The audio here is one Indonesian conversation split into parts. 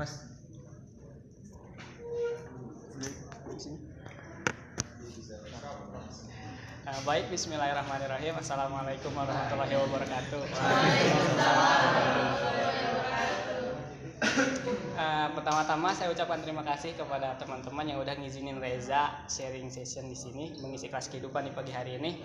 Mas. Uh, baik, Bismillahirrahmanirrahim. Assalamualaikum warahmatullahi wabarakatuh. Uh, pertama-tama saya ucapkan terima kasih kepada teman-teman yang udah ngizinin Reza sharing session di sini mengisi kelas kehidupan di pagi hari ini.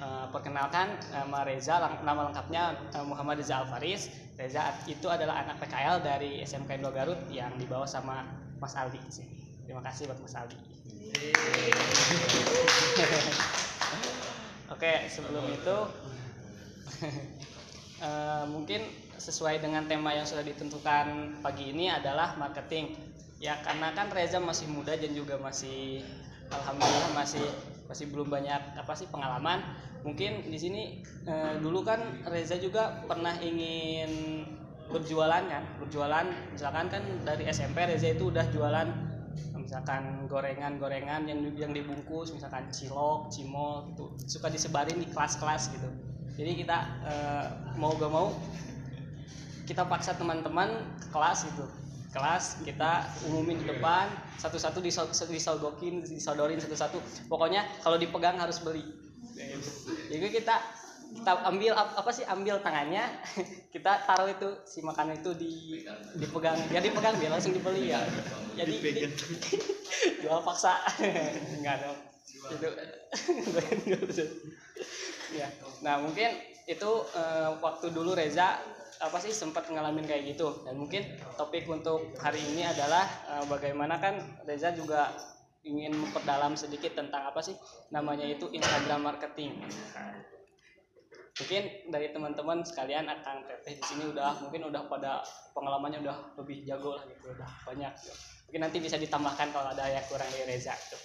Uh, perkenalkan nama Reza, nama lengkapnya uh, Muhammad Reza Alfaris. Reza itu adalah anak PKL dari SMK Indo Garut yang dibawa sama Mas Aldi. Terima kasih buat Mas Aldi. Oke, sebelum itu uh, mungkin sesuai dengan tema yang sudah ditentukan pagi ini adalah marketing. Ya karena kan Reza masih muda dan juga masih alhamdulillah masih masih belum banyak apa sih pengalaman. Mungkin di sini uh, dulu kan Reza juga pernah ingin berjualan kan, berjualan misalkan kan dari SMP Reza itu udah jualan misalkan gorengan-gorengan yang yang dibungkus misalkan cilok, cimol gitu. Suka disebarin di kelas-kelas gitu. Jadi kita e, mau gak mau kita paksa teman-teman ke kelas gitu. Kelas kita umumin di depan satu-satu disodokin disodorin satu-satu. Pokoknya kalau dipegang harus beli jadi kita kita ambil apa sih ambil tangannya kita taruh itu si makanan itu di dipegang. Ya dipegang biar langsung dibeli ya. Jadi di, jual paksa. Enggak dong. Itu ya. Nah mungkin itu uh, waktu dulu Reza apa sih sempat ngalamin kayak gitu. Dan mungkin topik untuk hari ini adalah uh, bagaimana kan Reza juga ingin memperdalam sedikit tentang apa sih namanya itu Instagram marketing mungkin dari teman-teman sekalian akan teteh di sini udah mungkin udah pada pengalamannya udah lebih jago lah gitu udah banyak gitu. mungkin nanti bisa ditambahkan kalau ada yang kurang dari Reza gitu.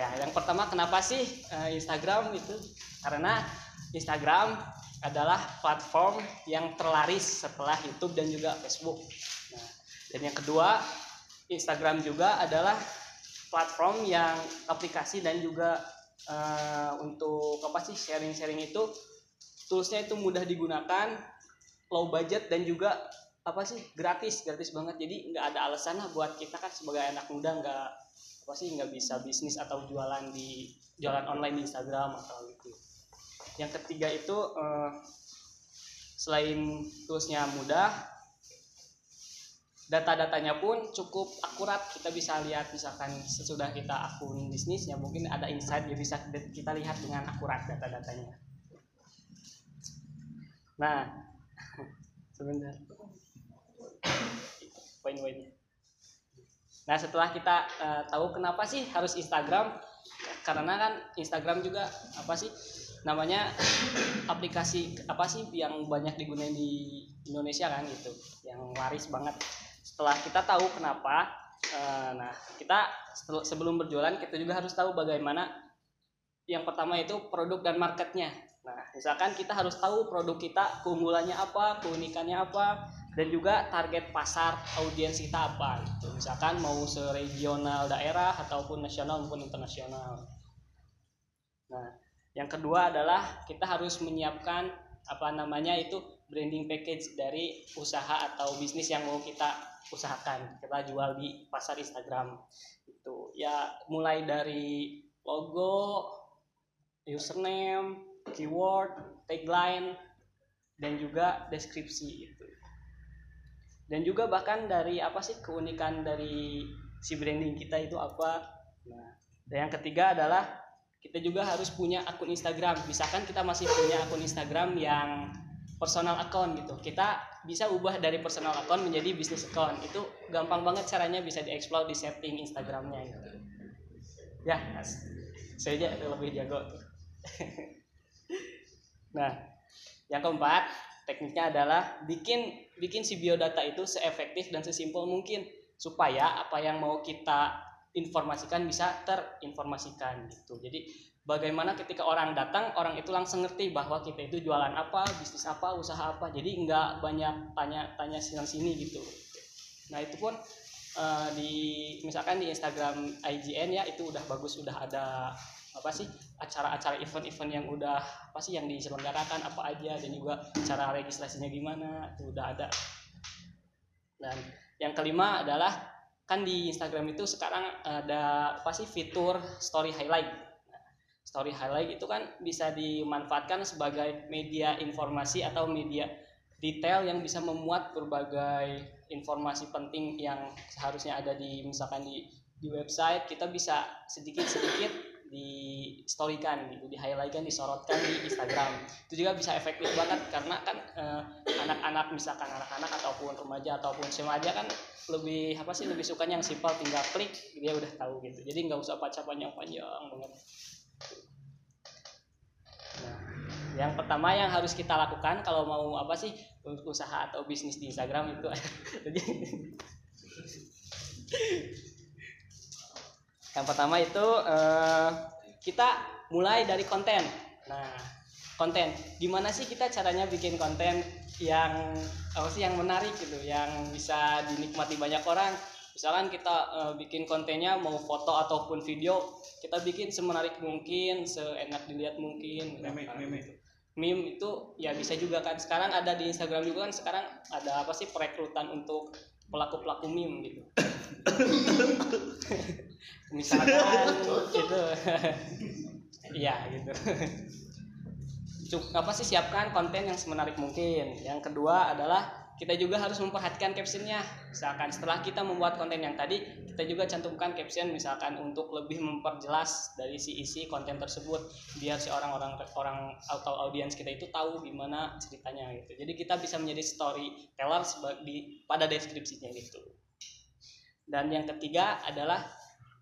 ya yang pertama kenapa sih uh, Instagram itu karena Instagram adalah platform yang terlaris setelah YouTube dan juga Facebook nah, dan yang kedua Instagram juga adalah platform yang aplikasi dan juga uh, untuk apa sih sharing-sharing itu toolsnya itu mudah digunakan low budget dan juga apa sih gratis gratis banget. Jadi nggak ada alasan lah buat kita kan sebagai anak muda nggak apa sih nggak bisa bisnis atau jualan di jualan online di Instagram atau gitu. Yang ketiga itu eh, selain toolsnya mudah data-datanya pun cukup akurat kita bisa lihat misalkan sesudah kita akun bisnisnya mungkin ada insight ya bisa kita lihat dengan akurat data-datanya Nah, sebentar. Poin-poinnya. Nah, setelah kita uh, tahu kenapa sih harus Instagram, karena kan Instagram juga apa sih namanya aplikasi apa sih yang banyak digunakan di Indonesia kan gitu, yang laris banget. Setelah kita tahu kenapa, uh, nah kita sebelum berjualan kita juga harus tahu bagaimana yang pertama itu produk dan marketnya Nah, misalkan kita harus tahu produk kita keunggulannya apa, keunikannya apa, dan juga target pasar audiens kita apa. Gitu. Misalkan mau seregional daerah ataupun nasional maupun internasional. Nah, yang kedua adalah kita harus menyiapkan apa namanya itu branding package dari usaha atau bisnis yang mau kita usahakan. Kita jual di pasar Instagram. Itu ya mulai dari logo, username, keyword, tagline, dan juga deskripsi itu. Dan juga bahkan dari apa sih keunikan dari si branding kita itu apa? Nah, dan yang ketiga adalah kita juga harus punya akun Instagram. Misalkan kita masih punya akun Instagram yang personal account gitu. Kita bisa ubah dari personal account menjadi business account. Itu gampang banget caranya bisa dieksplor di setting Instagramnya gitu. Ya, saya aja lebih jago. Nah, yang keempat, tekniknya adalah bikin bikin si biodata itu seefektif dan sesimpel mungkin supaya apa yang mau kita informasikan bisa terinformasikan gitu. Jadi bagaimana ketika orang datang, orang itu langsung ngerti bahwa kita itu jualan apa, bisnis apa, usaha apa. Jadi nggak banyak tanya-tanya sini sini gitu. Nah itu pun uh, di misalkan di Instagram IGN ya itu udah bagus, udah ada apa sih acara-acara event-event yang udah apa sih yang diselenggarakan apa aja dan juga cara registrasinya gimana itu udah ada dan yang kelima adalah kan di Instagram itu sekarang ada apa sih fitur story highlight story highlight itu kan bisa dimanfaatkan sebagai media informasi atau media detail yang bisa memuat berbagai informasi penting yang seharusnya ada di misalkan di di website kita bisa sedikit-sedikit di storykan gitu, di highlightkan, disorotkan di Instagram. Itu juga bisa efektif banget karena kan eh, anak-anak misalkan anak-anak ataupun remaja ataupun remaja kan lebih apa sih lebih suka yang simpel tinggal klik dia udah tahu gitu. Jadi nggak usah baca panjang-panjang banget. Yang pertama yang harus kita lakukan kalau mau apa sih untuk usaha atau bisnis di Instagram itu. Yang pertama itu eh, kita mulai dari konten. Nah konten. Gimana sih kita caranya bikin konten yang apa sih yang menarik gitu yang bisa dinikmati banyak orang misalkan kita eh, bikin kontennya mau foto ataupun video kita bikin semenarik mungkin seenak dilihat mungkin. Meme meme. itu meme itu ya bisa juga kan. Sekarang ada di Instagram juga kan sekarang ada apa sih perekrutan untuk pelaku pelaku meme gitu. Misalkan gitu. Iya gitu. Cuk- apa sih siapkan konten yang semenarik mungkin. Yang kedua adalah kita juga harus memperhatikan captionnya. Misalkan setelah kita membuat konten yang tadi kita juga cantumkan caption misalkan untuk lebih memperjelas dari si isi konten tersebut biar si orang-orang orang atau audiens kita itu tahu gimana ceritanya gitu. Jadi kita bisa menjadi storyteller di pada deskripsinya gitu. Dan yang ketiga adalah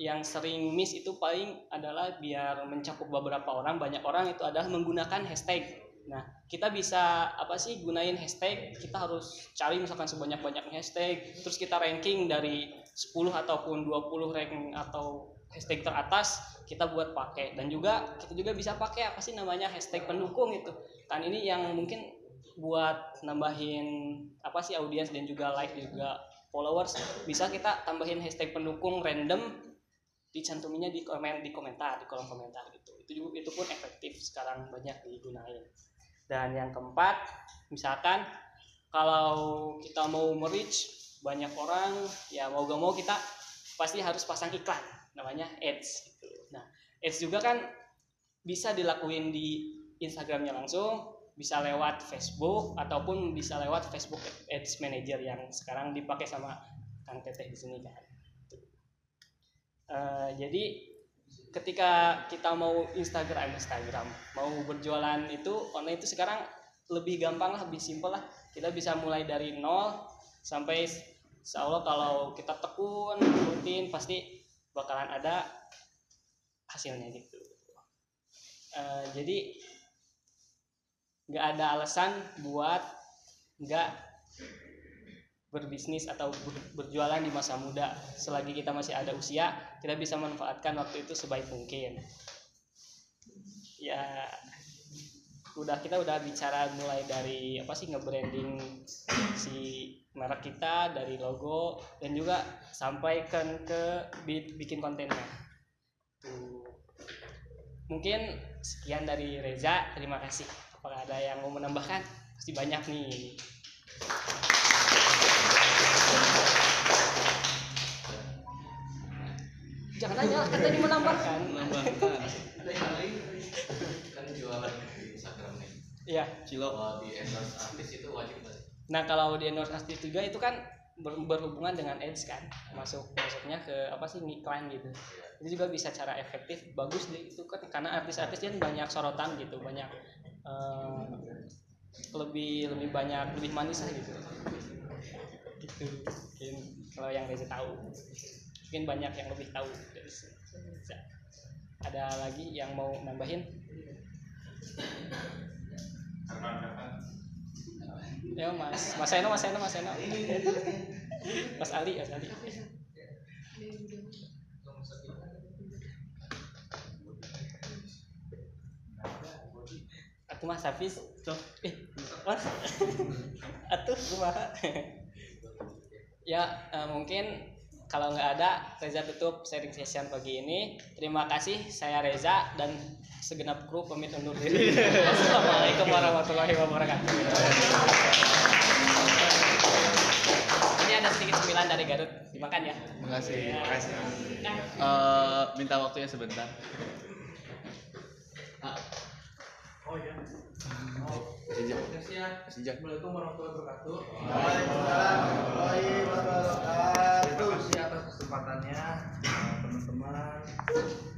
yang sering miss itu paling adalah biar mencakup beberapa orang banyak orang itu adalah menggunakan hashtag nah kita bisa apa sih gunain hashtag. Kita harus cari misalkan sebanyak-banyaknya hashtag. Terus kita ranking dari 10 ataupun 20 ranking atau hashtag teratas kita buat pakai. Dan juga kita juga bisa pakai apa sih namanya hashtag pendukung itu. Kan ini yang mungkin buat nambahin apa sih audiens dan juga like juga followers. Bisa kita tambahin hashtag pendukung random dicantuminya di komen di komentar di kolom komentar gitu. Itu juga itu pun efektif sekarang banyak digunain dan yang keempat misalkan kalau kita mau merich banyak orang ya mau gak mau kita pasti harus pasang iklan namanya ads gitu. Nah ads juga kan bisa dilakuin di Instagramnya langsung bisa lewat Facebook ataupun bisa lewat Facebook Ads Manager yang sekarang dipakai sama Kang Teteh di sini kan. Eh, jadi ketika kita mau Instagram Instagram mau berjualan itu online itu sekarang lebih gampang lah lebih simpel lah. Kita bisa mulai dari nol sampai insya Allah kalau kita tekun rutin pasti bakalan ada hasilnya gitu. Eh, jadi nggak ada alasan buat nggak berbisnis atau ber- berjualan di masa muda. Selagi kita masih ada usia kita bisa manfaatkan waktu itu sebaik mungkin. Ya udah kita udah bicara mulai dari apa sih nge-branding si merek kita dari logo dan juga sampaikan ke bi- bikin kontennya. Tuh mungkin sekian dari Reza. Terima kasih. Apakah ada yang mau menambahkan? Pasti banyak nih lah kan tadi menambahkan menambahkan kan jualan di Instagram nih iya. Cilok kalau di endorse artis itu wajib sih? Nah kalau di endorse artis juga itu kan ber- berhubungan dengan ads kan, masuk masuknya ke apa sih iklan gitu. Itu juga bisa cara efektif, bagus deh. Itu kan karena artis-artis kan banyak sorotan gitu, banyak eh, lebih lebih banyak lebih manis lah gitu. Gitu. Mungkin kalau yang Reza tahu, mungkin banyak yang lebih tahu dari. Bisa. Ada lagi yang mau nambahin? Ya Mas, Mas Eno, Mas Eno, Mas Eno. Mas Ali, Mas Ali. Atuh Mas Hafiz. Cok. Eh, Mas. Atuh kumaha? ya, eh, mungkin kalau nggak ada Reza tutup sharing session pagi ini. Terima kasih saya Reza dan segenap kru pamit undur diri. Wassalamualaikum warahmatullahi wabarakatuh. Ini ada sedikit cemilan dari Garut dimakan ya Makasih. Makasih. Nah, Eh, minta waktunya sebentar. Oh iya. Oh. Persija. Persija. Assalamualaikum warahmatullahi wabarakatuh. Waalaikumsalam warahmatullahi wabarakatuh. Terima kasih atas kesempatannya eh, teman-teman.